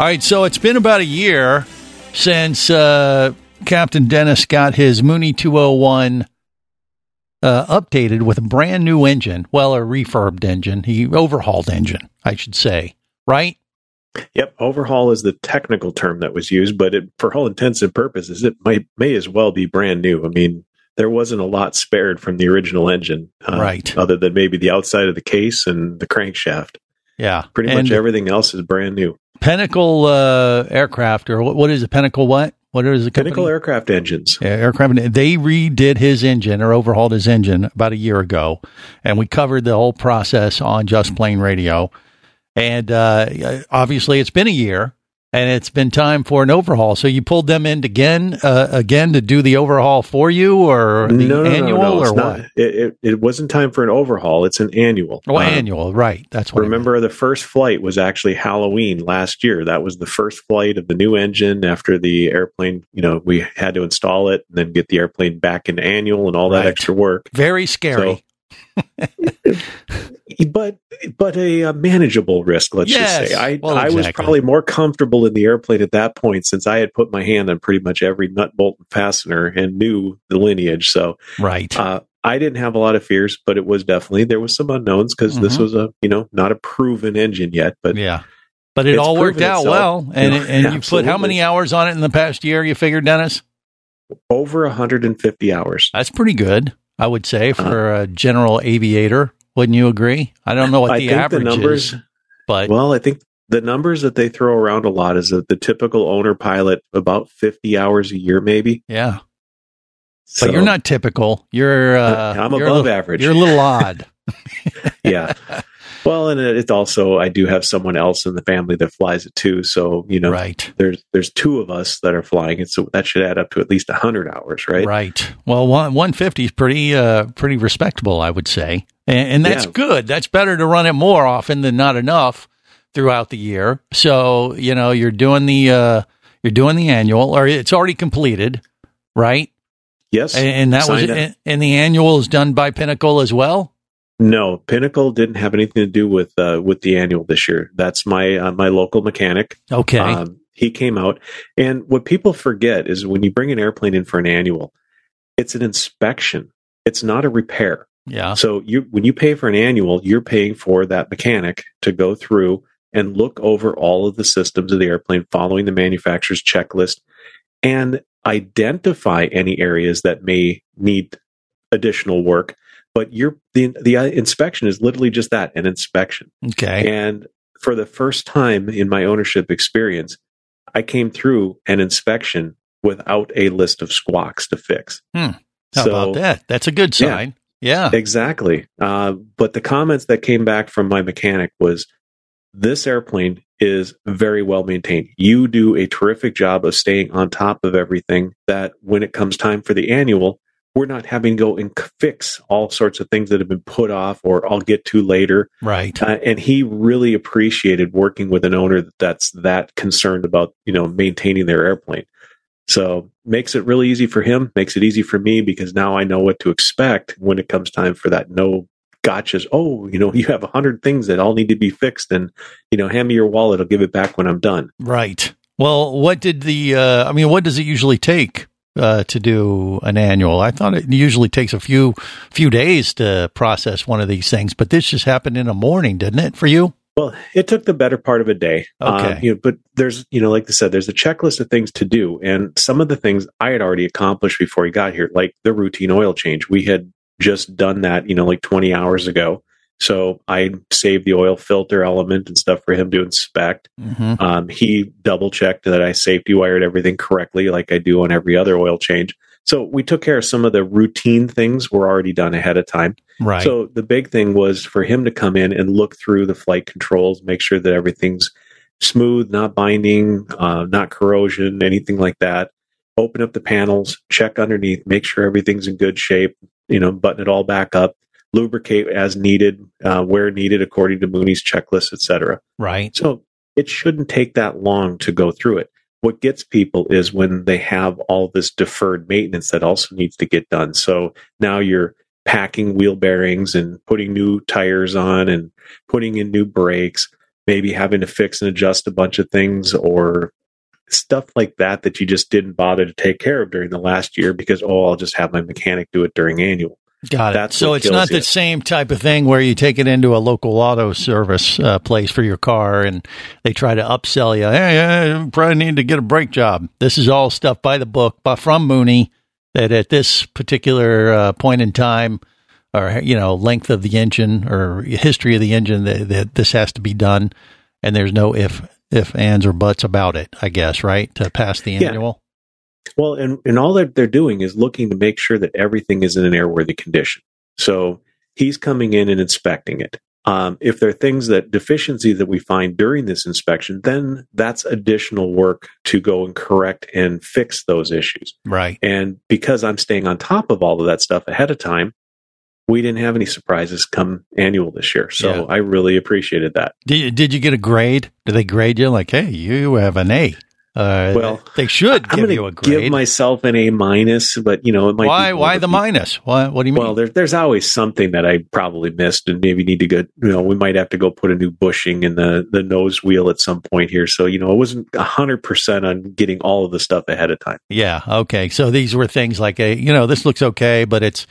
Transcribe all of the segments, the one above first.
All right, so it's been about a year since uh, Captain Dennis got his Mooney 201 uh, updated with a brand new engine. Well, a refurbed engine. He overhauled engine, I should say. Right? Yep, overhaul is the technical term that was used, but it, for all intents and purposes, it might may as well be brand new. I mean, there wasn't a lot spared from the original engine, uh, Right. Other than maybe the outside of the case and the crankshaft. Yeah. Pretty And much everything else is brand new. Pinnacle uh, aircraft, or what, what is it? Pinnacle what? What is it? Pinnacle aircraft engines. Yeah, aircraft. They redid his engine or overhauled his engine about a year ago, and we covered the whole process on Just Plane Radio. And uh, obviously, it's been a year, and it's been time for an overhaul. So you pulled them in again, uh, again to do the overhaul for you, or the no, no, annual, no, or what? It, it, it wasn't time for an overhaul. It's an annual. Oh, Um, annual, right? That's what. Remember, the first flight was actually Halloween last year. That was the first flight of the new engine after the airplane. You know, we had to install it and then get the airplane back into annual and all that Right. extra work. Very scary. But but a, uh manageable risk. Let's Yes. just say I Well, I was probably more comfortable in the airplane at that point since I had put my hand on pretty much every nut, bolt, and fastener and knew the lineage. So right. uh, I didn't have a lot of fears, but it was definitely there was some unknowns because this Mhm. was a you know not a proven engine yet, but yeah. But it all worked out itself. well, and Yeah, and you put how many hours on it in the past year? You figured, Dennis? over 150 hours. That's pretty good, I would say, for a general aviator. Wouldn't you agree? I don't know what the think the average numbers- is, but Well, I think the numbers that they throw around a lot is that the typical owner pilot about 50 hours a year, maybe. yeah. So, but you're not typical. You're uh, I'm you're above little- average. You're a little odd. yeah. Well, and it's also I do have someone else in the family that flies it too. So you know, right. there's there's two of us that are flying it, so that should add up to at least 100 hours, right? Right. Well, one one fifty is pretty uh pretty respectable, I would say, and, and that's Yeah. good. That's better to run it more often than not enough throughout the year. So you know you're doing the uh you're doing the annual, or it's already completed, right? Yes. And, and that was Signed up. and, and the annual is done by Pinnacle as well. No, Pinnacle didn't have anything to do with uh, with the annual this year. That's my uh, my local mechanic. Okay. Um, he came out, and what people forget is when you bring an airplane in for an annual, it's an inspection. It's not a repair. yeah. So you when you pay for an annual, you're paying for that mechanic to go through and look over all of the systems of the airplane, following the manufacturer's checklist, and identify any areas that may need additional work. But you're the the uh, inspection is literally just that an inspection. Okay. And for the first time in my ownership experience, I came through an inspection without a list of squawks to fix. How about that? That's a good Yeah. sign. Yeah. Exactly. Uh, but the comments that came back from my mechanic was this airplane is very well maintained. You do a terrific job of staying on top of everything that when it comes time for the annual, we're not having to go and fix all sorts of things that have been put off or I'll get to later. Right. Uh, and he really appreciated working with an owner that's that concerned about, you know, maintaining their airplane. So makes it really easy for him, makes it easy for me because now I know what to expect when it comes time for that no gotchas. Oh, you know, you have a hundred things that all need to be fixed and, you know, hand me your wallet. I'll give it back when I'm done. Right. Well, what did the? Uh, I mean, what does it usually take uh, to do an annual? I thought it usually takes a few few days to process one of these things, but this just happened in a morning, didn't it? For you? Well, it took the better part of a day. Okay. Um, you know, but there's, you know, like I said, there's a checklist of things to do. And some of the things I had already accomplished before he got here, like the routine oil change. We had just done that, you know, like 20 hours ago. So I saved the oil filter element and stuff for him to inspect. Mm-hmm. Um, he double checked that I safety wired everything correctly, like I do on every other oil change. So we took care of some of the routine things were already done ahead of time. Right. So the big thing was for him to come in and look through the flight controls, make sure that everything's smooth, not binding, uh, not corrosion, anything like that. Open up the panels, check underneath, make sure everything's in good shape. You know, button it all back up, lubricate as needed, uh, where needed according to Mooney's checklist, etc. right. So it shouldn't take that long to go through it. What gets people is when they have all this deferred maintenance that also needs to get done. So now you're packing wheel bearings and putting new tires on and putting in new brakes, maybe having to fix and adjust a bunch of things or stuff like that that you just didn't bother to take care of during the last year because, oh, I'll just have my mechanic do it during annual. Got it. That's so it's not you. the same type of thing where you take it into a local auto service uh, place for your car and they try to upsell you. Hey, hey, you probably need to get a brake job. This is all stuff by the book, but from Mooney that at this particular uh, point in time or, you know, length of the engine or history of the engine that, that this has to be done. And there's no if, if, ands, or buts about it, I guess, right? To pass the Yeah. annual. Well, and, and all that they're doing is looking to make sure that everything is in an airworthy condition. So he's coming in and inspecting it. Um, if there are things that deficiencies that we find during this inspection, then that's additional work to go and correct and fix those issues. Right. And because I'm staying on top of all of that stuff ahead of time, we didn't have any surprises come annual this year. So Yeah. I really appreciated that. Did you, did you get a grade? Did they grade you like, hey, you have an A? Uh, Well, they should I'm give going you a to give myself an A minus, but you know, it might why? be Why the minus? Why? What do you mean? Well, there, there's always something that I probably missed, and maybe need to go. You know, we might have to go put a new bushing in the the nose wheel at some point here. So you know, it wasn't hundred percent on getting all of the stuff ahead of time. yeah. Okay. So these were things like a, you know, this looks okay, but it's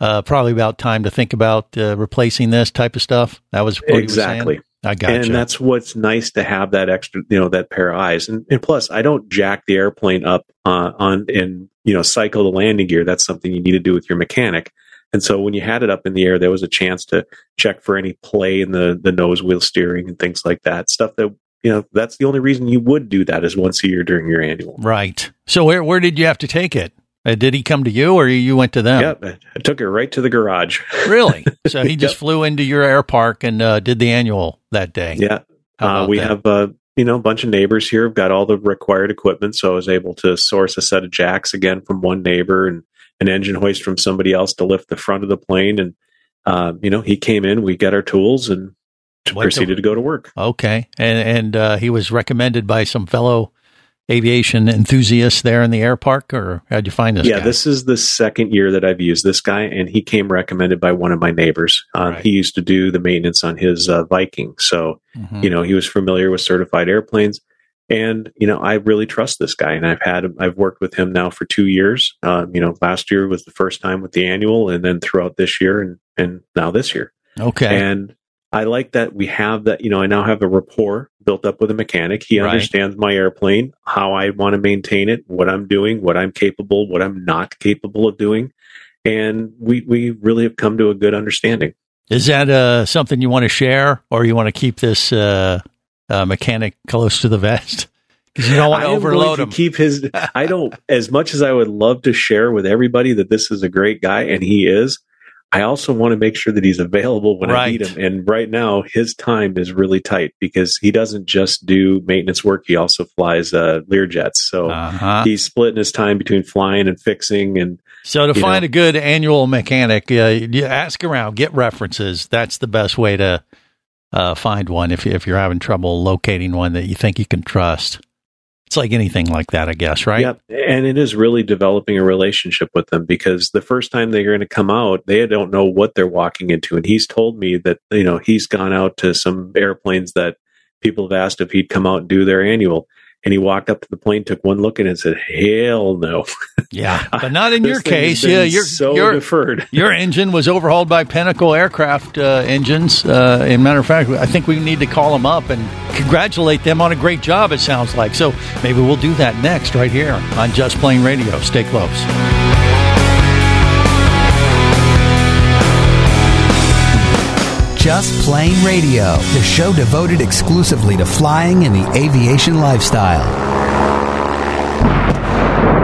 uh, probably about time to think about uh, replacing this type of stuff. That was what he was exactly. I got And that's what's nice to have that extra, you know, that pair of eyes. And, and plus, I don't jack the airplane up uh, on and you know cycle the landing gear. That's something you need to do with your mechanic. And so when you had it up in the air, there was a chance to check for any play in the the nose wheel steering and things like that. Stuff that you know that's the only reason you would do that is once a year during your annual. right. So where where did you have to take it? Uh, did he come to you or you went to them? Yep, I took it right to the garage. Really? So he just Yep. flew into your air park and uh, did the annual that day. Yeah, uh, we that? have uh, you know a bunch of neighbors here. Have got all the required equipment, so I was able to source a set of jacks again from one neighbor and an engine hoist from somebody else to lift the front of the plane. And uh, you know, he came in, we got our tools, and Went to- proceeded to go to work. Okay, and and uh, he was recommended by some fellow aviation enthusiast there in the air park, or how'd you find this? yeah, guy? this is the second year that I've used this guy, and he came recommended by one of my neighbors. Uh, Right. He used to do the maintenance on his uh, Viking, so Mhm. you know he was familiar with certified airplanes and you know i really trust this guy and i've had i've worked with him now for two years um, you know last year was the first time with the annual and then throughout this year and and now this year okay, and i like that we have that you know i now have a rapport built up with a mechanic he Right. understands my airplane how i want to maintain it what i'm doing what i'm capable what i'm not capable of doing and we we really have come to a good understanding is that uh, something you want to share, or you want to keep this uh, uh, mechanic close to the vest because you don't want to overload him? Keep his. I don't. As much as I would love to share with everybody that this is a great guy, and he is. I also want to make sure that he's available when I need him. And right now, his time is really tight because he doesn't just do maintenance work; he also flies uh, Learjets. So uh-huh. he's splitting his time between flying and fixing. And So to find know. a good annual mechanic, uh, you ask around, get references. That's the best way to uh, find one if if you're having trouble locating one that you think you can trust. It's like anything like that, I guess, right? Yep. And it is really developing a relationship with them because the first time they're going to come out, they don't know what they're walking into. And he's told me that, you know, he's gone out to some airplanes that people have asked if he'd come out and do their annual. And he walked up to the plane, took one look at it and said, hell no. Yeah, but not in your case. Yeah, your so your deferred. your engine was overhauled by Pinnacle Aircraft uh, engines. Uh, and matter of fact, I think we need to call them up and congratulate them on a great job. It sounds like so. Maybe we'll do that next, right here on Just Plane Radio. Stay close. Just Plane Radio, the show devoted exclusively to flying and the aviation lifestyle.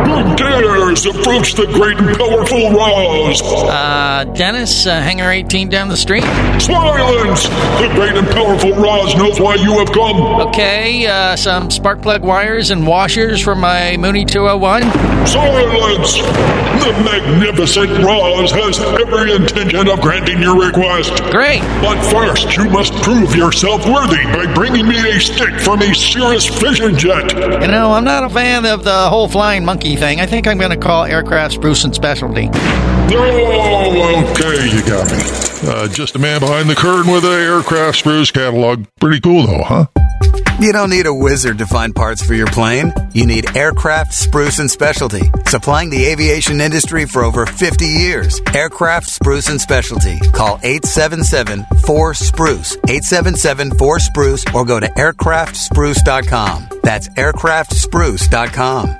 Who dares approach the great and powerful Roz? Uh, Dennis, uh, Hangar 18 down the street. Silence! The great and powerful Roz knows why you have come. Okay, uh, some spark plug wires and washers for my Mooney 201. Silence! The magnificent Roz has every intention of granting your request. Great. But first, you must prove yourself worthy by bringing me a stick from a Cirrus Vision Jet. You know, I'm not a fan of the whole flying monkey thing. I think I'm going to call aircraft spruce and specialty. Okay, you got me. Uh, just a man behind the curtain with an aircraft spruce catalog. Pretty cool, though, huh? You don't need a wizard to find parts for your plane. You need Aircraft Spruce and Specialty, supplying the aviation industry for over 50 years. Aircraft Spruce and Specialty. Call 877-4-SPRUCE, 877-4-SPRUCE, or go to aircraftspruce.com. That's aircraftspruce.com.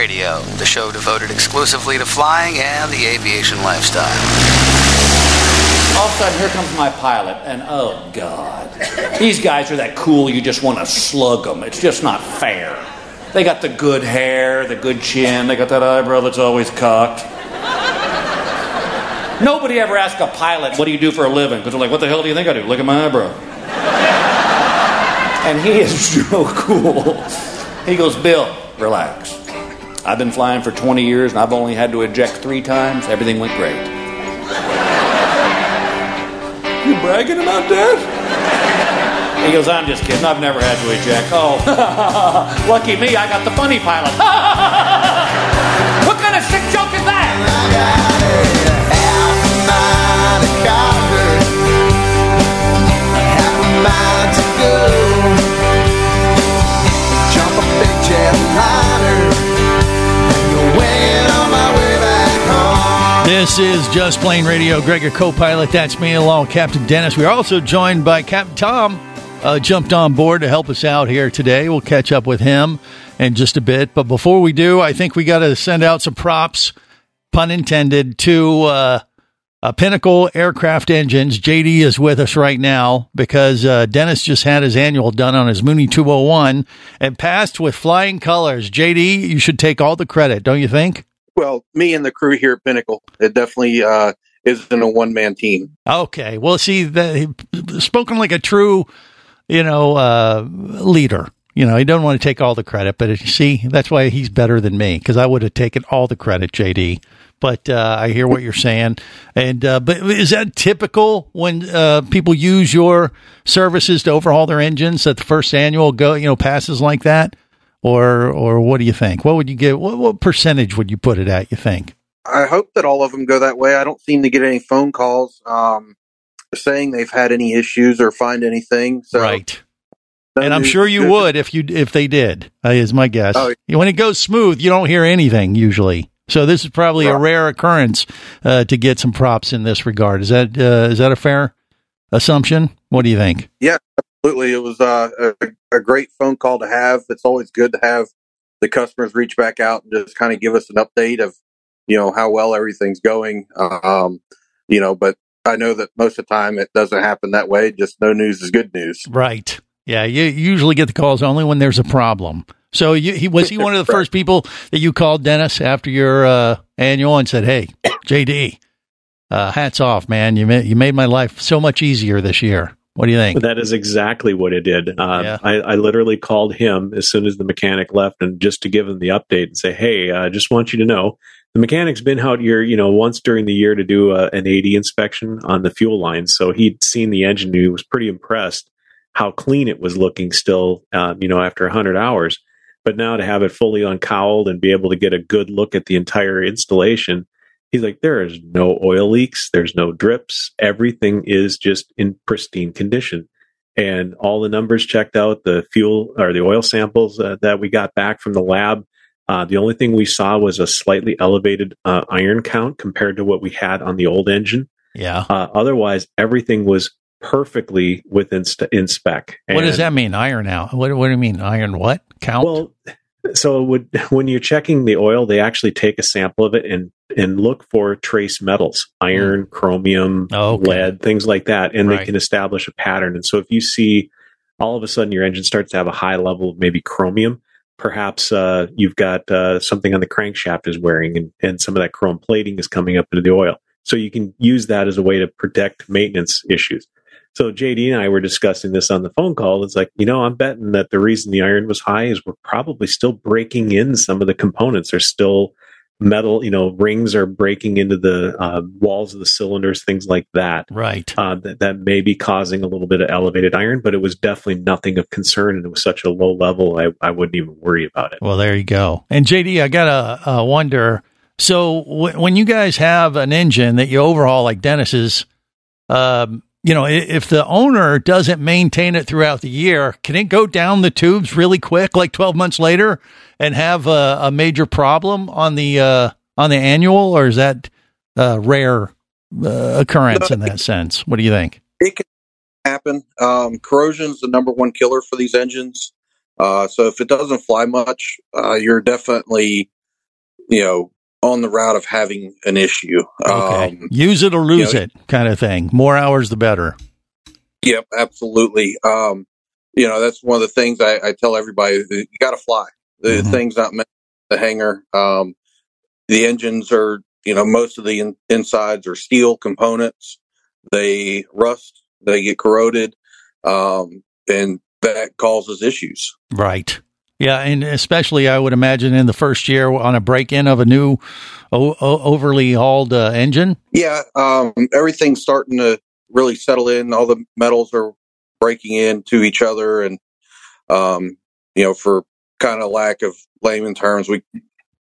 Radio, the show devoted exclusively to flying and the aviation lifestyle. All of a sudden, here comes my pilot, and oh god, these guys are that cool. You just want to slug them. It's just not fair. They got the good hair, the good chin. They got that eyebrow that's always cocked. Nobody ever asks a pilot, "What do you do for a living?" Because they're like, "What the hell do you think I do? Look at my eyebrow." And he is so cool. He goes, Bill, relax. I've been flying for 20 years and I've only had to eject three times. Everything went great. You bragging about that? He goes, I'm just kidding. I've never had to eject. Oh, lucky me, I got the funny pilot. This is Just Plane Radio. Greg, your co-pilot. That's me, along with Captain Dennis. We're also joined by Captain Tom. Uh, jumped on board to help us out here today. We'll catch up with him in just a bit. But before we do, I think we got to send out some props, pun intended, to uh, uh, Pinnacle Aircraft Engines. JD is with us right now because uh, Dennis just had his annual done on his Mooney 201 and passed with flying colors. JD, you should take all the credit, don't you think? Well, me and the crew here at Pinnacle, it definitely uh, isn't a one man team. Okay. Well, see, the, spoken like a true, you know, uh, leader. You know, he don't want to take all the credit, but see, that's why he's better than me because I would have taken all the credit, JD. But uh, I hear what you're saying, and uh, but is that typical when uh, people use your services to overhaul their engines? That the first annual go, you know, passes like that, or or what do you think? What would you give? What, what percentage would you put it at? You think? I hope that all of them go that way. I don't seem to get any phone calls um, saying they've had any issues or find anything. So right. and I'm sure you would if you if they did. Uh, is my guess. Oh, When it goes smooth, you don't hear anything usually. So this is probably a rare occurrence uh, to get some props in this regard. Is that uh, is that a fair assumption? What do you think? Yeah, absolutely. It was uh, a, a great phone call to have. It's always good to have the customers reach back out and just kind of give us an update of, you know, how well everything's going. Um, you know, but I know that most of the time it doesn't happen that way. Just no news is good news. Right. Yeah, you usually get the calls only when there's a problem. So you, he was he one of the first people that you called Dennis after your uh, annual and said, "Hey, JD, uh, hats off, man! You made you made my life so much easier this year." What do you think? That is exactly what it did. Um, Yeah. I, I literally called him as soon as the mechanic left, and just to give him the update and say, "Hey, I just want you to know the mechanic's been out here, you know, once during the year to do a, an AD inspection on the fuel line. So he'd seen the engine, and he was pretty impressed how clean it was looking still, um, you know, after 100 hours. But now to have it fully uncowled and be able to get a good look at the entire installation, he's like, there is no oil leaks, there's no drips, everything is just in pristine condition. And all the numbers checked out, the fuel or the oil samples uh, that we got back from the lab. Uh, the only thing we saw was a slightly elevated uh, iron count compared to what we had on the old engine. Yeah. Uh, otherwise, everything was perfectly within st- in spec. what does that mean? Iron out. What, what do you mean? Iron what? Count? well, so would, when you're checking the oil, they actually take a sample of it and and look for trace metals, iron, chromium, lead, things like that, and Right. they can establish a pattern. And so if you see all of a sudden your engine starts to have a high level of maybe chromium, perhaps uh, you've got uh, something on the crankshaft is wearing, and, and some of that chrome plating is coming up into the oil. So you can use that as a way to protect maintenance issues. So JD and I were discussing this on the phone call. It's like, you know, I'm betting that the reason the iron was high is we're probably still breaking in some of the components. There's still metal, you know, rings are breaking into the uh, walls of the cylinders, things like that. Right. Uh, that, that may be causing a little bit of elevated iron, but it was definitely nothing of concern. And it was such a low level, I, I wouldn't even worry about it. Well, there you go. And JD, I gotta uh, wonder. So w- when you guys have an engine that you overhaul, like Dennis's, um, you know, if the owner doesn't maintain it throughout the year, can it go down the tubes really quick, like twelve months later, and have a, a major problem on the uh, on the annual, or is that uh, rare uh, occurrence in that sense? What do you think? It can happen. Um, corrosion's the number one killer for these engines. Uh, so if it doesn't fly much, uh, you're definitely, you know, on the route of having an issue. Okay. Um, Use it or lose you know, it, kind of thing. More hours, the better. Yep, absolutely. Um, you know, that's one of the things I, I tell everybody: you got to fly. The thing's not meant the hangar. Um, the engines are, you know, most of the in- insides are steel components. They rust, they get corroded, um, and that causes issues. Right. Yeah, and especially I would imagine in the first year on a break-in of a new o- overly hauled uh, engine. Yeah, um, everything's starting to really settle in. All the metals are breaking into each other, and um, you know, for kind of lack of layman terms, we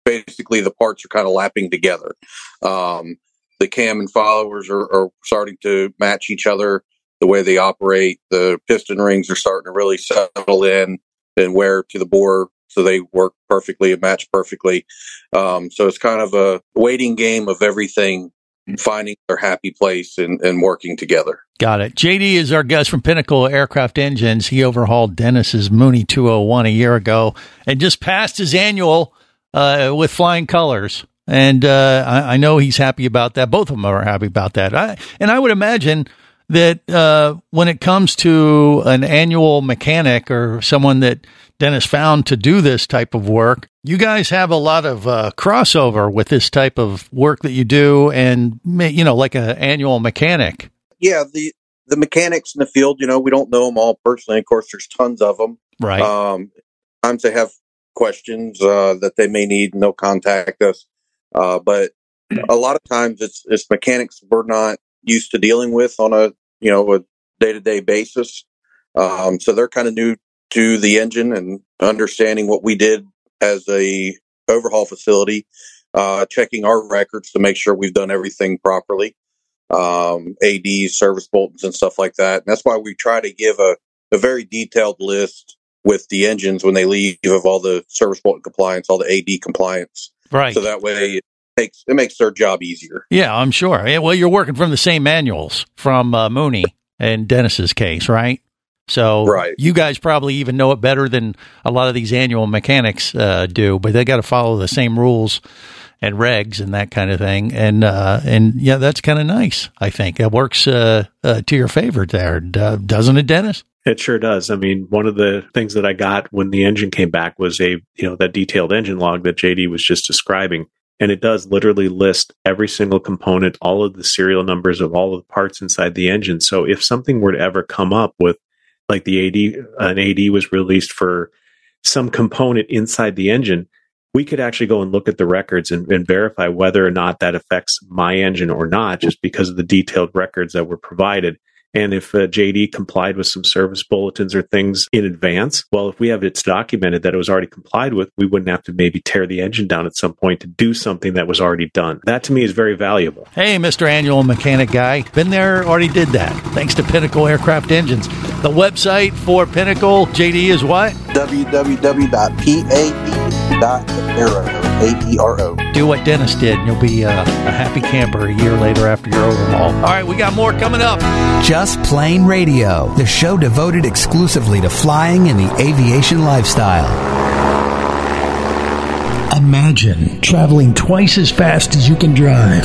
basically the parts are kind of lapping together. Um, the cam and followers are, are starting to match each other. The way they operate, the piston rings are starting to really settle in and wear to the bore, so they work perfectly and match perfectly. Um, so it's kind of a waiting game of everything finding their happy place and, and working together. Got it. JD is our guest from Pinnacle Aircraft Engines. He overhauled Dennis's Mooney 201 a year ago and just passed his annual uh, with flying colors. And uh, I, I know he's happy about that. Both of them are happy about that. I, and I would imagine that uh, when it comes to an annual mechanic or someone that Dennis found to do this type of work, you guys have a lot of uh, crossover with this type of work that you do, and you know, like an annual mechanic. Yeah, the the mechanics in the field, you know, we don't know them all personally. Of course, there's tons of them. Right. Um, sometimes they have questions uh, that they may need, and they'll contact us. Uh, but a lot of times, it's it's mechanics we're not used to dealing with on a you know a day to day basis. Um, so they're kind of new to the engine and understanding what we did as a overhaul facility, uh, checking our records to make sure we've done everything properly, um, ADs, service bulletins, and stuff like that. And that's why we try to give a, a very detailed list with the engines when they leave of all the service bulletin compliance, all the AD compliance. Right. So that way makes it makes their job easier. Yeah, I'm sure. Yeah, well, you're working from the same manuals from uh, Mooney and Dennis's case, right? So Right. you guys probably even know it better than a lot of these annual mechanics uh, do, but they got to follow the same rules and regs and that kind of thing. And uh, and yeah, that's kind of nice. I think it works uh, uh, to your favor there, uh, doesn't it, Dennis? It sure does. I mean, one of the things that I got when the engine came back was a, you know, that detailed engine log that JD was just describing. And it does literally list every single component, all of the serial numbers of all of the parts inside the engine. So if something were to ever come up with like the AD, an AD was released for some component inside the engine, we could actually go and look at the records and, and, verify whether or not that affects my engine or not, just because of the detailed records that were provided. And if uh, JD complied with some service bulletins or things in advance, well, if we have it documented that it was already complied with, we wouldn't have to maybe tear the engine down at some point to do something that was already done. That to me is very valuable. Hey, Mr. Annual Mechanic Guy, been there, already did that. Thanks to Pinnacle Aircraft Engines. The website for Pinnacle, JD, is what? www.pad.aero. A-E-R-O. Do what Dennis did, and you'll be uh, a happy camper a year later after your overhaul. All right, we got more coming up. Just Plane Radio, the show devoted exclusively to flying and the aviation lifestyle. Imagine traveling twice as fast as you can drive.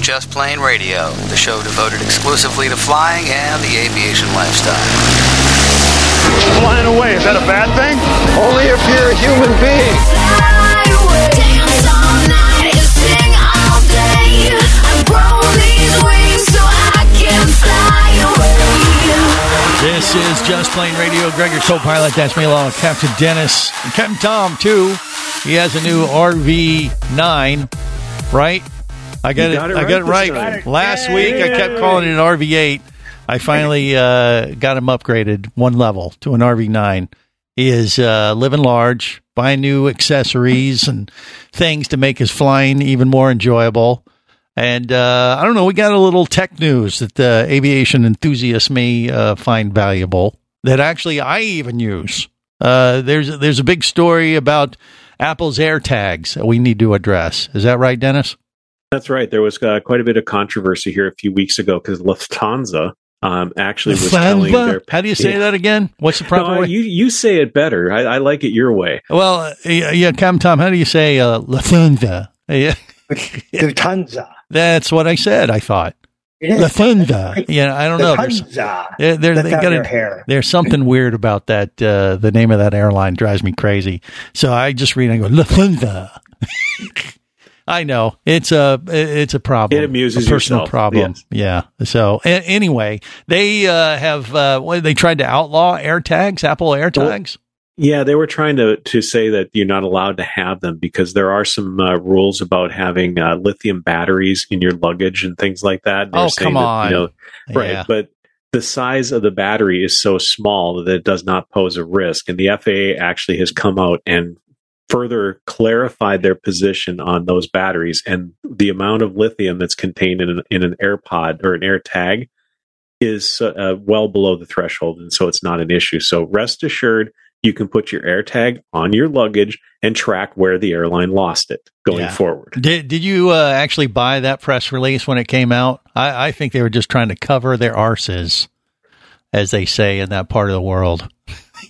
with Just Plane Radio, the show devoted exclusively to flying and the aviation lifestyle. Flying away, is that a bad thing? Only if you're a human being. This is Just Plane Radio. Greg, your co-pilot. That's me along with Captain Dennis. And Captain Tom, too. He has a new RV9, right? I got it, got it I right got it right. Last week, I kept calling it an RV8. I finally uh, got him upgraded one level to an RV9. He is uh, living large, buying new accessories and things to make his flying even more enjoyable. And uh, I don't know, we got a little tech news that the aviation enthusiasts may uh, find valuable that actually I even use. Uh, there's there's a big story about Apple's AirTags that we need to address. Is that right, Dennis? That's right. There was uh, quite a bit of controversy here a few weeks ago because Lufthansa um, actually was telling their. How do you say Yeah. that again? What's the proper No, way? you you say it better. I, I like it your way. Well, uh, yeah, yeah, Cam Tom, how do you say uh, Lufthansa? Yeah. Lufthansa. That's what I said. I thought It is. Lufthansa. Yeah, I don't know. There's, Lufthansa. they're, they're, they got your hair. There's something weird about that. Uh, the name of that airline drives me crazy. So I just read and go Lufthansa. I know it's a it's a problem. It amuses a personal yourself, problem. yes. Yeah. So a- anyway, they uh, have uh, what, they tried to outlaw AirTags, Apple AirTags. Yeah, they were trying to to say that you're not allowed to have them because there are some uh, rules about having uh, lithium batteries in your luggage and things like that. Oh, come that, on. you know, right? Yeah. But the size of the battery is so small that it does not pose a risk, and the FAA actually has come out and further clarified their position on those batteries and the amount of lithium that's contained in an, in an AirPod or an AirTag is uh, well below the threshold, and so it's not an issue. So rest assured, you can put your AirTag on your luggage and track where the airline lost it going Yeah. forward. Did Did you uh, actually buy that press release when it came out? I, I think they were just trying to cover their arses, as they say in that part of the world.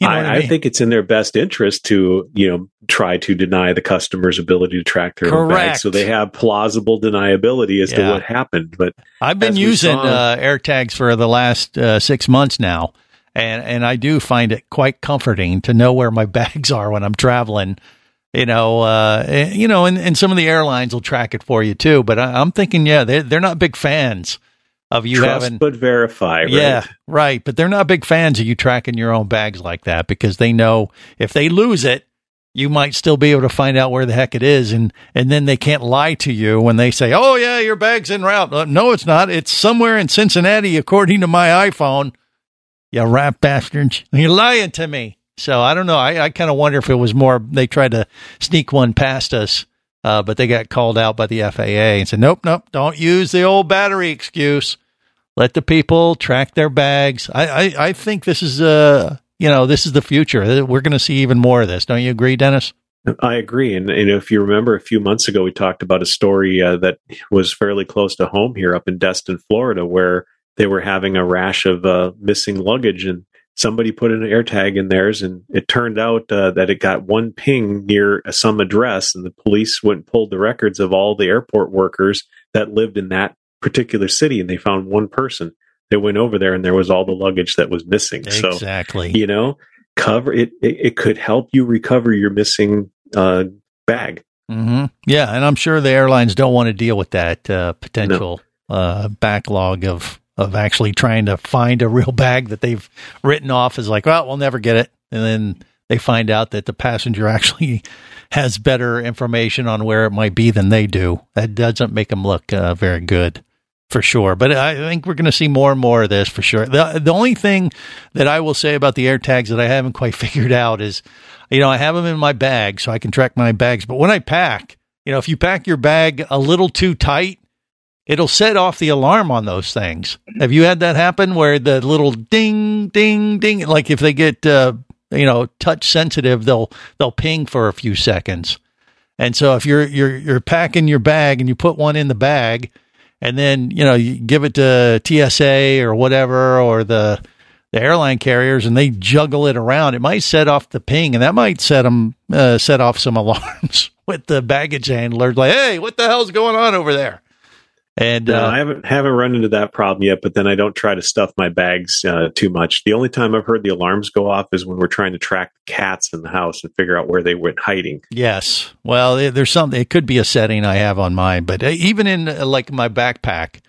You know I, I I think it's in their best interest to, you know, try to deny the customer's ability to track their own bag, so they have plausible deniability as to what happened. But I've been using saw- uh, AirTags for the last uh, six months now, and and I do find it quite comforting to know where my bags are when I'm traveling You know, uh, eh, you know, and, and some of the airlines will track it for you too. But I, I'm thinking, yeah, they're they're not big fans of you Trust having but verify. Right? Yeah, right. But they're not big fans of you tracking your own bags like that because they know if they lose it, you might still be able to find out where the heck it is, and and then they can't lie to you when they say, "Oh yeah, your bag's en route." Uh, no, it's not. It's somewhere in Cincinnati, according to my iPhone. You rat bastards! You're lying to me. So I don't know. I, I kind of wonder if it was more they tried to sneak one past us, uh, but they got called out by the FAA and said, "Nope, nope, don't use the old battery excuse." Let the people track their bags. I, I, I think this is uh you know this is the future. We're going to see even more of this. Don't you agree, Dennis? I agree. And, and if you remember a few months ago, we talked about a story uh, that was fairly close to home here up in Destin, Florida, where they were having a rash of uh, missing luggage and somebody put an AirTag in theirs. And it turned out uh, that it got one ping near some address. And the police went and pulled the records of all the airport workers that lived in that particular city and they found one person. They went over there and there was all the luggage that was missing. Exactly. So, you know, cover it, it, it could help you recover your missing uh, bag. Mm-hmm. Yeah. And I'm sure the airlines don't want to deal with that uh, potential no. uh, backlog of, of actually trying to find a real bag that they've written off as like, well, we'll never get it. And then they find out that the passenger actually has better information on where it might be than they do. That doesn't make them look uh, very good for sure. But I think we're going to see more and more of this for sure. The the only thing that I will say about the AirTags that I haven't quite figured out is, you know, I have them in my bag so I can track my bags. But when I pack, you know, if you pack your bag a little too tight, it'll set off the alarm on those things. Have you had that happen where the little ding, ding, ding, like if they get, uh, you know, touch sensitive, they'll they'll ping for a few seconds. And so if you're you're you're packing your bag and you put one in the bag and then you know you give it to TSA or whatever or the the airline carriers and they juggle it around, it might set off the ping and that might set them uh, set off some alarms with the baggage handler. Like, hey, what the hell's going on over there? And no, uh, I haven't haven't run into that problem yet. But then I don't try to stuff my bags uh, too much. The only time I've heard the alarms go off is when we're trying to track cats in the house and figure out where they went hiding. Yes, well, there's something. It could be a setting I have on mine, but uh, even in uh, like my backpack,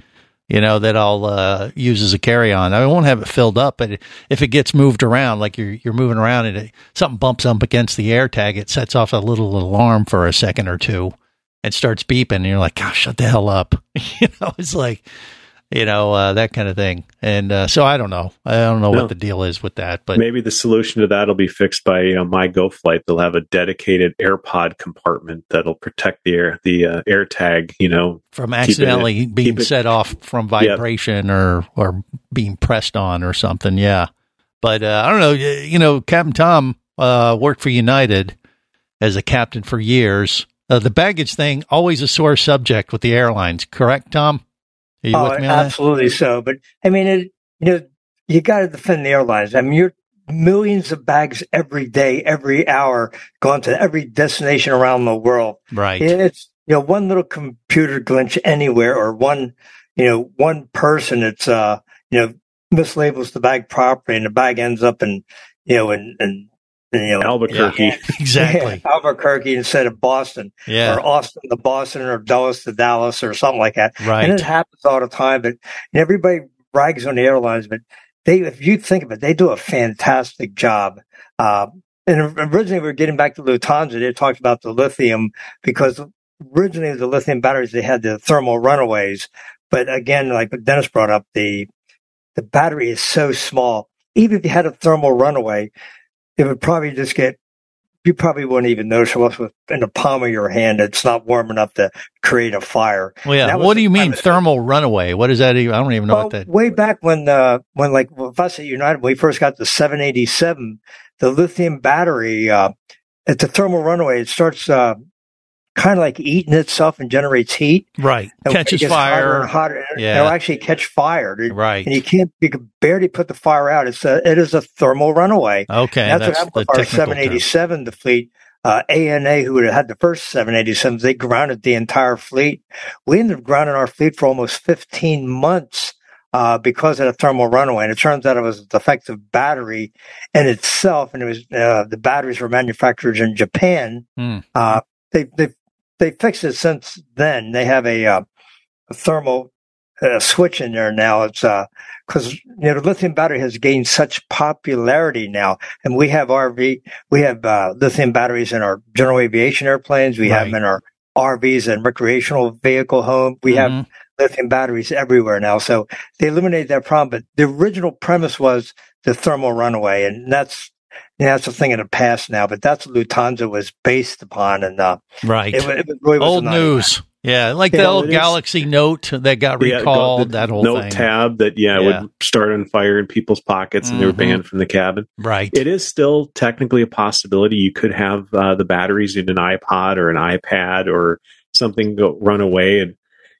you know, that I'll uh, use as a carry on. I won't have it filled up, but if it gets moved around, like you're you're moving around and it, something bumps up against the air tag, it sets off a little alarm for a second or two and starts beeping and you're like, gosh, shut the hell up. you know, it's like, you know, uh, that kind of thing. And uh, so I don't know. I don't know no. what the deal is with that, but maybe the solution to that will be fixed by you know, my Go Flight. They'll have a dedicated AirPod compartment that'll protect the air, the uh, air tag, you know, from accidentally it, being set off from vibration yep. or, or being pressed on or something. Yeah. But uh, I don't know. You know, Captain Tom uh, worked for United as a captain for years uh, the baggage thing always a sore subject with the airlines, correct, Tom? Are you oh, with me absolutely that? so. But I mean, it, you know, you got to defend the airlines. I mean, you're millions of bags every day, every hour, going to every destination around the world. Right. It's you know one little computer glitch anywhere, or one you know one person. It's uh you know mislabels the bag properly, and the bag ends up in you know in, in you know, Albuquerque. Yeah, exactly. Yeah, Albuquerque instead of Boston. Yeah. Or Austin to Boston or Dallas to Dallas or something like that. Right. And it happens all the time. But everybody rags on the airlines, but they, if you think of it, they do a fantastic job. Uh, and originally we were getting back to Lufthansa. They talked about the lithium because originally the lithium batteries, they had the thermal runaways. But again, like Dennis brought up, the, the battery is so small. Even if you had a thermal runaway, it would probably just get you probably wouldn't even notice unless was in the palm of your hand. It's not warm enough to create a fire. Well, yeah. What do you mean thermal runaway? What is that? Even? I don't even know well, what that. Way back when, uh, when like with us at United, we first got the 787, the lithium battery, uh, it's a thermal runaway. It starts uh, kind of like eating itself and generates heat. Right. And Catches fire. Hotter and hotter. Yeah. It'll actually catch fire. Right. And you can't, you can barely put the fire out. It's a, it is a thermal runaway. Okay. And that's, that's what happened with our 787, term. the fleet. Uh, ANA, who had the first 787s, they grounded the entire fleet. We ended up grounding our fleet for almost 15 months uh, because of the thermal runaway. And it turns out it was a defective battery in itself, and it was uh, the batteries were manufactured in Japan. Mm. Uh, they they they fixed it since then. They have a, uh, a thermal uh, switch in there now. It's because you know the lithium battery has gained such popularity now, and we have RV, we have uh, lithium batteries in our general aviation airplanes. We have them in our RVs and recreational vehicle home. We Mhm. have lithium batteries everywhere now. So they eliminated that problem. But the original premise was the thermal runaway, and that's you know, that's a thing in the past now. But that's what Lufthansa was based upon, and uh, Right. it, it really was Old an- news. Yeah, like the old it is. Galaxy Note that got Yeah, recalled. the that whole note thing. tab that yeah, Yeah. would start on fire in people's pockets and they were Mhm. banned from the cabin. Right. It is still technically a possibility. You could have uh, the batteries in an iPod or an iPad or something go run away. And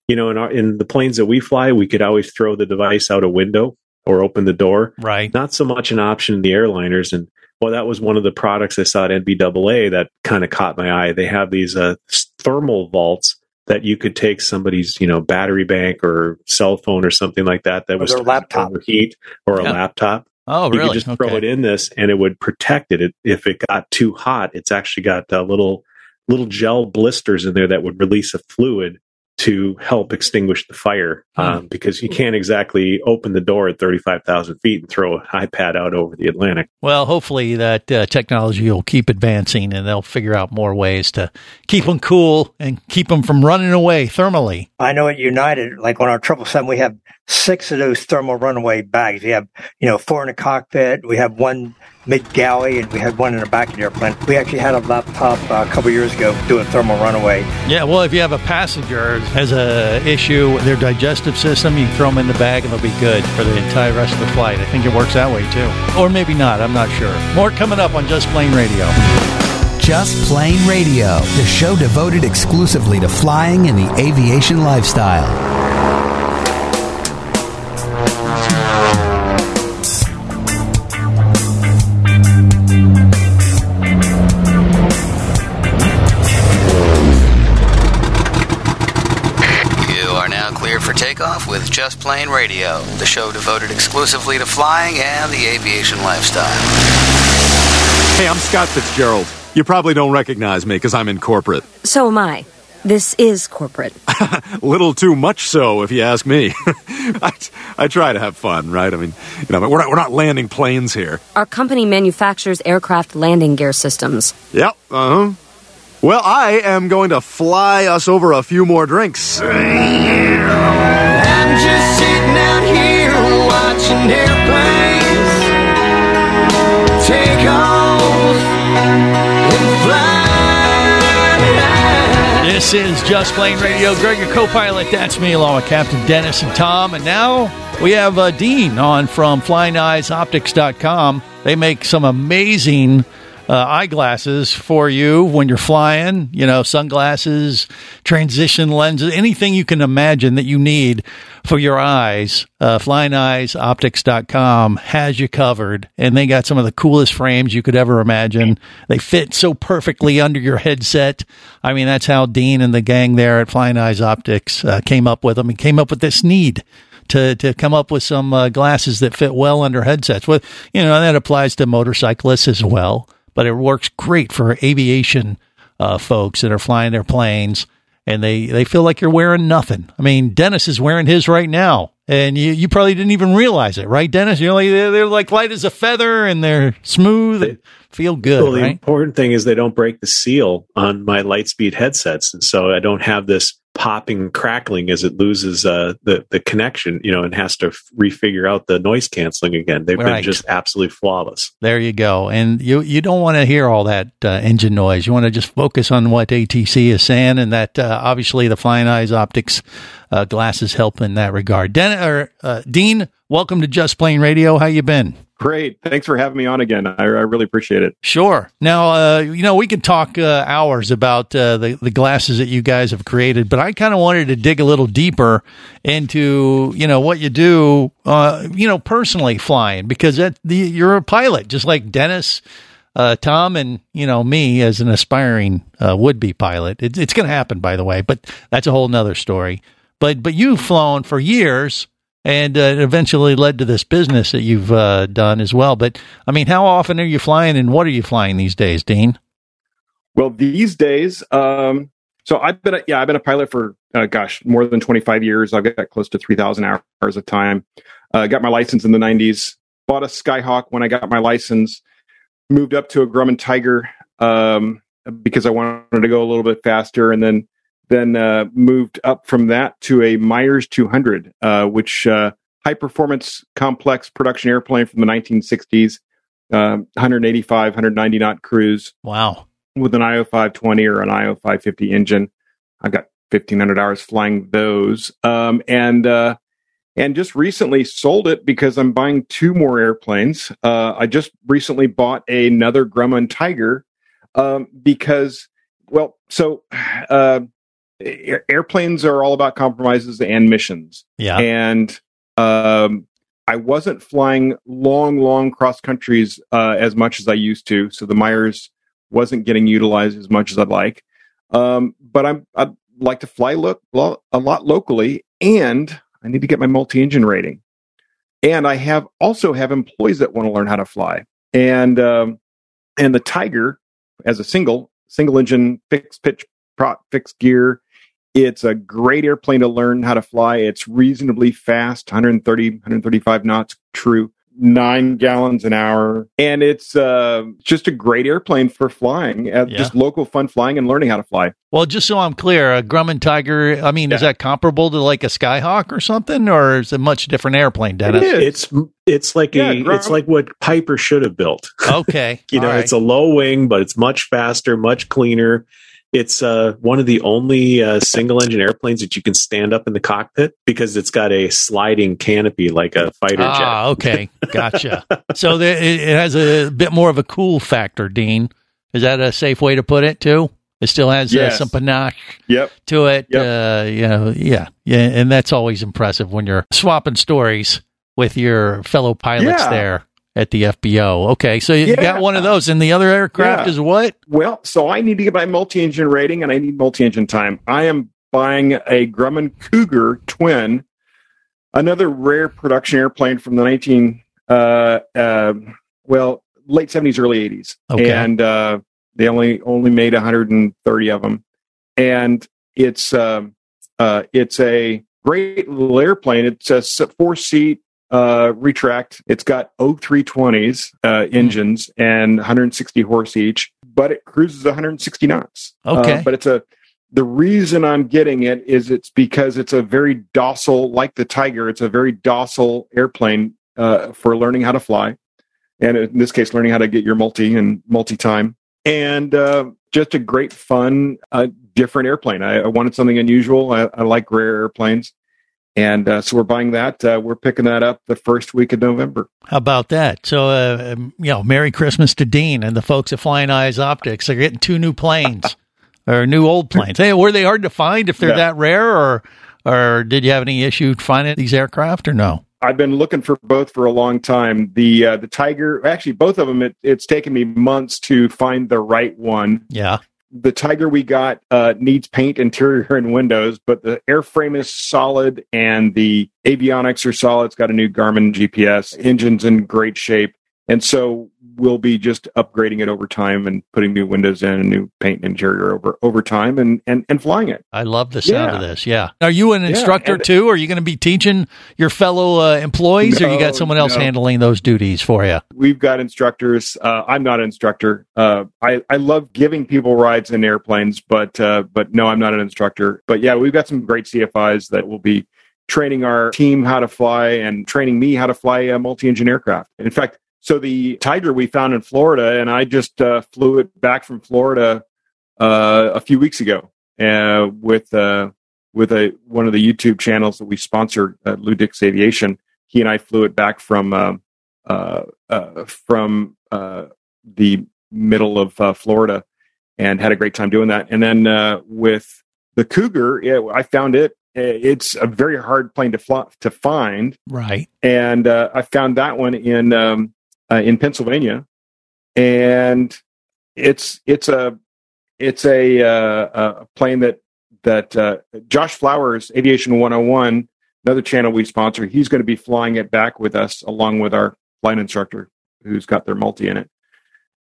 you know, in our, in the planes that we fly, we could always throw the device out a window or open the door. Right. Not so much an option in the airliners. And well, that was one of the products I saw at NBAA that kind of caught my eye. They have these uh, thermal vaults that you could take somebody's, you know, battery bank or cell phone or something like that that Or was their starting to laptop. overheat or a laptop. Oh, you really? could just throw it in this and it would protect it. it. If it got too hot, it's actually got uh, little little gel blisters in there that would release a fluid to help extinguish the fire Hmm. um, because you can't exactly open the door at 35,000 feet and throw an iPad out over the Atlantic. Well, hopefully that uh, technology will keep advancing and they'll figure out more ways to keep them cool and keep them from running away thermally. I know at United, like on our triple seven, we have six of those thermal runaway bags. We have, you know, four in the cockpit. We have one mid galley, and we had one in the back of the airplane. We actually had a laptop uh, a couple years ago do a thermal runaway. Yeah, well, if you have a passenger has a issue with their digestive system, you throw them in the bag and they'll be good for the entire rest of the flight. I think it works that way too, or maybe not. I'm not sure. More coming up on Just Plane Radio. Just Plane Radio, the show devoted exclusively to flying and the aviation lifestyle. Takeoff with Just Plane Radio, the show devoted exclusively to flying and the aviation lifestyle. Hey, I'm Scott Fitzgerald. You probably don't recognize me because I'm in corporate. So am I. This is corporate. Little too much so, if you ask me. I, I try to have fun, right? I mean, you know, we're not, we're not landing planes here. Our company manufactures aircraft landing gear systems. Yep, uh huh. Well, I am going to fly us over a few more drinks. I'm just sitting out here watching airplanes take off and fly. This is Just Plane Radio. Greg, your co-pilot. That's me, along with Captain Dennis and Tom. And now we have uh, Dean on from FlyingEyesOptics.com. They make some amazing uh, eyeglasses for you when you're flying. You know, sunglasses, transition lenses, anything you can imagine that you need for your eyes. Uh, FlyingEyesOptics.com has you covered, and they got some of the coolest frames you could ever imagine. They fit so perfectly under your headset. I mean, that's how Dean and the gang there at Flying Eyes Optics uh, came up with them and came up with this need to to come up with some uh, glasses that fit well under headsets. Well, you know that applies to motorcyclists as well, but it works great for aviation uh, folks that are flying their planes and they they feel like you're wearing nothing. I mean, Dennis is wearing his right now, and you you probably didn't even realize it, right, Dennis? You're like they're, like light as a feather and they're smooth feel good, well, the right? important thing is they don't break the seal on my Lightspeed headsets, and so I don't have this popping crackling as it loses uh, the the connection, you know, and has to refigure out the noise canceling again. They've Right. been just absolutely flawless. There you go. And you you don't want to hear all that uh, engine noise. You want to just focus on what ATC is saying, and that uh, obviously the Flying Eyes Optics uh, glasses help in that regard. Den- or, uh, Dean, welcome to Just Plane Radio. How you been? Great. Thanks for having me on again. I, I really appreciate it. Sure. Now, uh, you know, we could talk uh, hours about uh, the the glasses that you guys have created, but I kind of wanted to dig a little deeper into you know what you do, uh, you know, personally flying because that the, you're a pilot, just like Dennis, uh, Tom, and you know me as an aspiring uh, would be pilot. It, it's going to happen, by the way, but that's a whole nother story. But but you've flown for years and uh, eventually led to this business that you've uh, done as well. But I mean, how often are you flying, and what are you flying these days, Dean? Well, these days, um, so I've been a, yeah I've been a pilot for uh, gosh more than 25 years. I've got close to 3,000 hours of time. Uh, got my license in the 90s. Bought a Skyhawk when I got my license. Moved up to a Grumman Tiger um, because I wanted to go a little bit faster, and then then uh, moved up from that to a Meyers 200, uh, which uh, high performance complex production airplane from the 1960s, uh, 185, 190 knot cruise. Wow. With an IO 520 or an IO 550 engine. I've got 1500 hours flying those. Um, and, uh, and just recently sold it because I'm buying two more airplanes. Uh, I just recently bought another Grumman Tiger um, because, well, so uh, airplanes are all about compromises and missions. Yeah. And um, I wasn't flying long, long cross countries uh, as much as I used to. So the Meyers wasn't getting utilized as much as I'd like. Um, but I'm, I'd like to fly lo- lo- a lot locally, and I need to get my multi-engine rating. And I have also have employees that want to learn how to fly. And um, and the Tiger as a single single engine fixed pitch prop fixed gear it's a great airplane to learn how to fly. It's reasonably fast, 130, 135 knots true, nine gallons an hour. And it's uh, just a great airplane for flying, uh, Yeah. just local fun flying and learning how to fly. Well, just so I'm clear, a Grumman Tiger, I mean, is that comparable to like a Skyhawk or something, or is it a much different airplane, Dennis? It's it's like Yeah, a Grum- it's like what Piper should have built. Okay. you know, All right. it's a low wing, but it's much faster, much cleaner. It's uh, one of the only uh, single engine airplanes that you can stand up in the cockpit because it's got a sliding canopy like a fighter jet. Ah, okay. Gotcha. so the, it, it has a bit more of a cool factor, Dean. Is that a safe way to put it, too? It still has uh, some panache Yep. to it. Uh, you know, yeah. Yeah. And that's always impressive when you're swapping stories with your fellow pilots Yeah. there at the FBO. Okay. So you Yeah. got one of those. And the other aircraft Yeah. is what? Well, so I need to get my multi-engine rating, and I need multi-engine time. I am buying a Grumman Cougar twin, another rare production airplane from the nineteen, uh, uh, well, late seventies, early eighties, Okay. and uh, they only only made one hundred and thirty of them, and it's um uh, it's a great little airplane. It's a four seat uh, retract. It's got O320s uh, engines and 160 horse each, but it cruises 160 knots. Okay. Uh, but it's a the reason I'm getting it is it's because it's a very docile, like the Tiger. It's a very docile airplane uh, for learning how to fly, and in this case, learning how to get your multi and multi time, and uh, just a great, fun, uh, different airplane. I, I wanted something unusual. I, I like rare airplanes, and uh, so we're buying that. Uh, we're picking that up the first week of November. How about that? So, uh, um, you know, Merry Christmas to Dean and the folks at Flying Eyes Optics. They're getting two new planes or new old planes. Hey, were they hard to find if they're Yeah. that rare, or or did you have any issue finding these aircraft, or no? I've been looking for both for a long time. The uh, the Tiger, actually, both of them. It, it's taken me months to find the right one. Yeah. The Tiger we got uh, needs paint, interior, and windows, but the airframe is solid and the avionics are solid. It's got a new Garmin GPS, engine's in great shape, and so we'll be just upgrading it over time and putting new windows in and new paint and interior over over time and and, and flying it. I love the sound Yeah. of this. Yeah. Are you an instructor and- too? Are you going to be teaching your fellow uh, employees, or you got someone else no. handling those duties for you? We've got instructors. Uh, I'm not an instructor. Uh, I, I love giving people rides in airplanes, but uh, but no, I'm not an instructor. But yeah, we've got some great CFIs that will be training our team how to fly and training me how to fly a multi-engine aircraft. In fact, so the Tiger we found in Florida, and I just uh, flew it back from Florida uh, a few weeks ago uh, with uh, with a one of the YouTube channels that we sponsored, uh, Lou Dix Aviation. He and I flew it back from uh, uh, from uh, the middle of uh, Florida and had a great time doing that. And then uh, with the Cougar, yeah, I found it. It's a very hard plane to fly, to find, Right. and uh, I found that one in um, uh, in Pennsylvania, and it's it's a it's a uh, a plane that that uh, Josh Flowers Aviation 101 another channel we sponsor. He's going to be flying it back with us, along with our flight instructor, who's got their multi in it,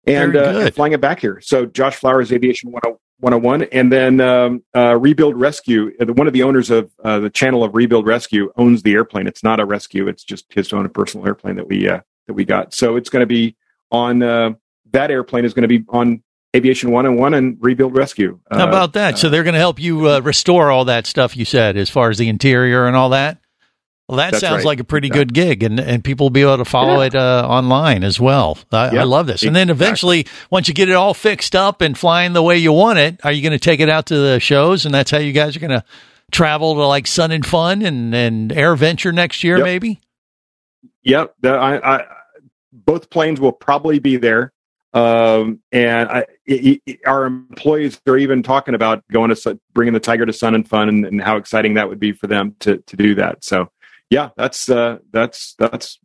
and, uh, and flying it back here. So Josh Flowers, Aviation 101, and then um, uh, Rebuild Rescue. uh, One of the owners of uh, the channel of Rebuild Rescue owns the airplane. It's not a rescue; it's just his own personal airplane that we uh, that we got. So it's going to be on uh, that airplane is going to be on Aviation 101 and Rebuild Rescue. How Uh, about that? so they're going to help you uh, restore all that stuff you said, as far as the interior and all that. Well, that sounds right. like a pretty good gig, and, and people will be able to follow Yeah. it uh, online as well. I, I love this. And then eventually, once you get it all fixed up and flying the way you want it, are you going to take it out to the shows? And that's how you guys are going to travel to like Sun and Fun and, and Air Venture next year, Yep. maybe? Yep, the, I, I, both planes will probably be there, um, and I, i i our employees are even talking about going to bringing the Tiger to Sun and Fun, and, and how exciting that would be for them to to do that. So, yeah, that's uh, that's that's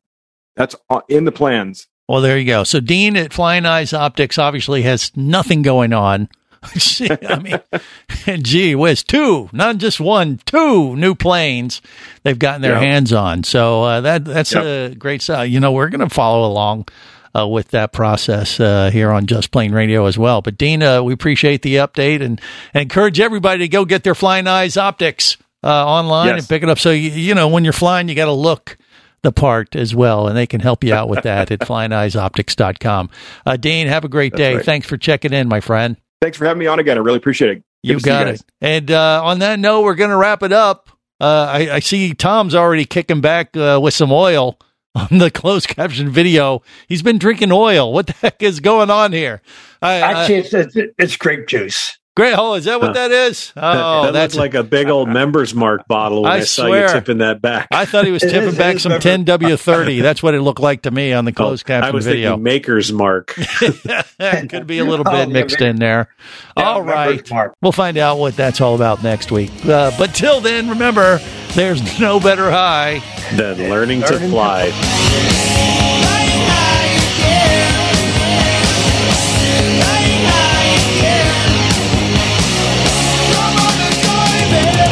that's in the plans. Well, there you go. So Dean at Flying Eyes Optics obviously has nothing going on. I mean, gee whiz, two, not just one, two new planes they've gotten their Yeah. hands on. So uh, that that's Yep. a great side. You know, we're going to follow along uh, with that process uh, here on Just Plane Radio as well. But Dean, uh, we appreciate the update and, and encourage everybody to go get their Flying Eyes Optics uh, online Yes. and pick it up. So you, you know when you're flying, you got to look the part as well, and they can help you out with that at flyingeyesoptics.com. Uh, Dean, have a great That's day. right. Thanks for checking in, my friend. Thanks for having me on again. I really appreciate it. Good You to got guys. it. And uh, on that note, we're going to wrap it up. Uh, I, I see Tom's already kicking back uh, with some oil on the closed caption video. He's been drinking oil. What the heck is going on here? I, Actually, I, it's, it's, it's grape juice. Great. hole. is that what that is? Oh, that that's looked like a big old Member's Mark bottle when I I, saw swear. you tipping that back. I thought he was tipping is- back some 10W30. That's what it looked like to me on the closed caption I was video. thinking maker's mark. Could be a little Oh, bit mixed in there. Yeah, all right. We'll find out what that's all about next week. Uh, but till then, remember, there's no better high. than learning Learning to fly.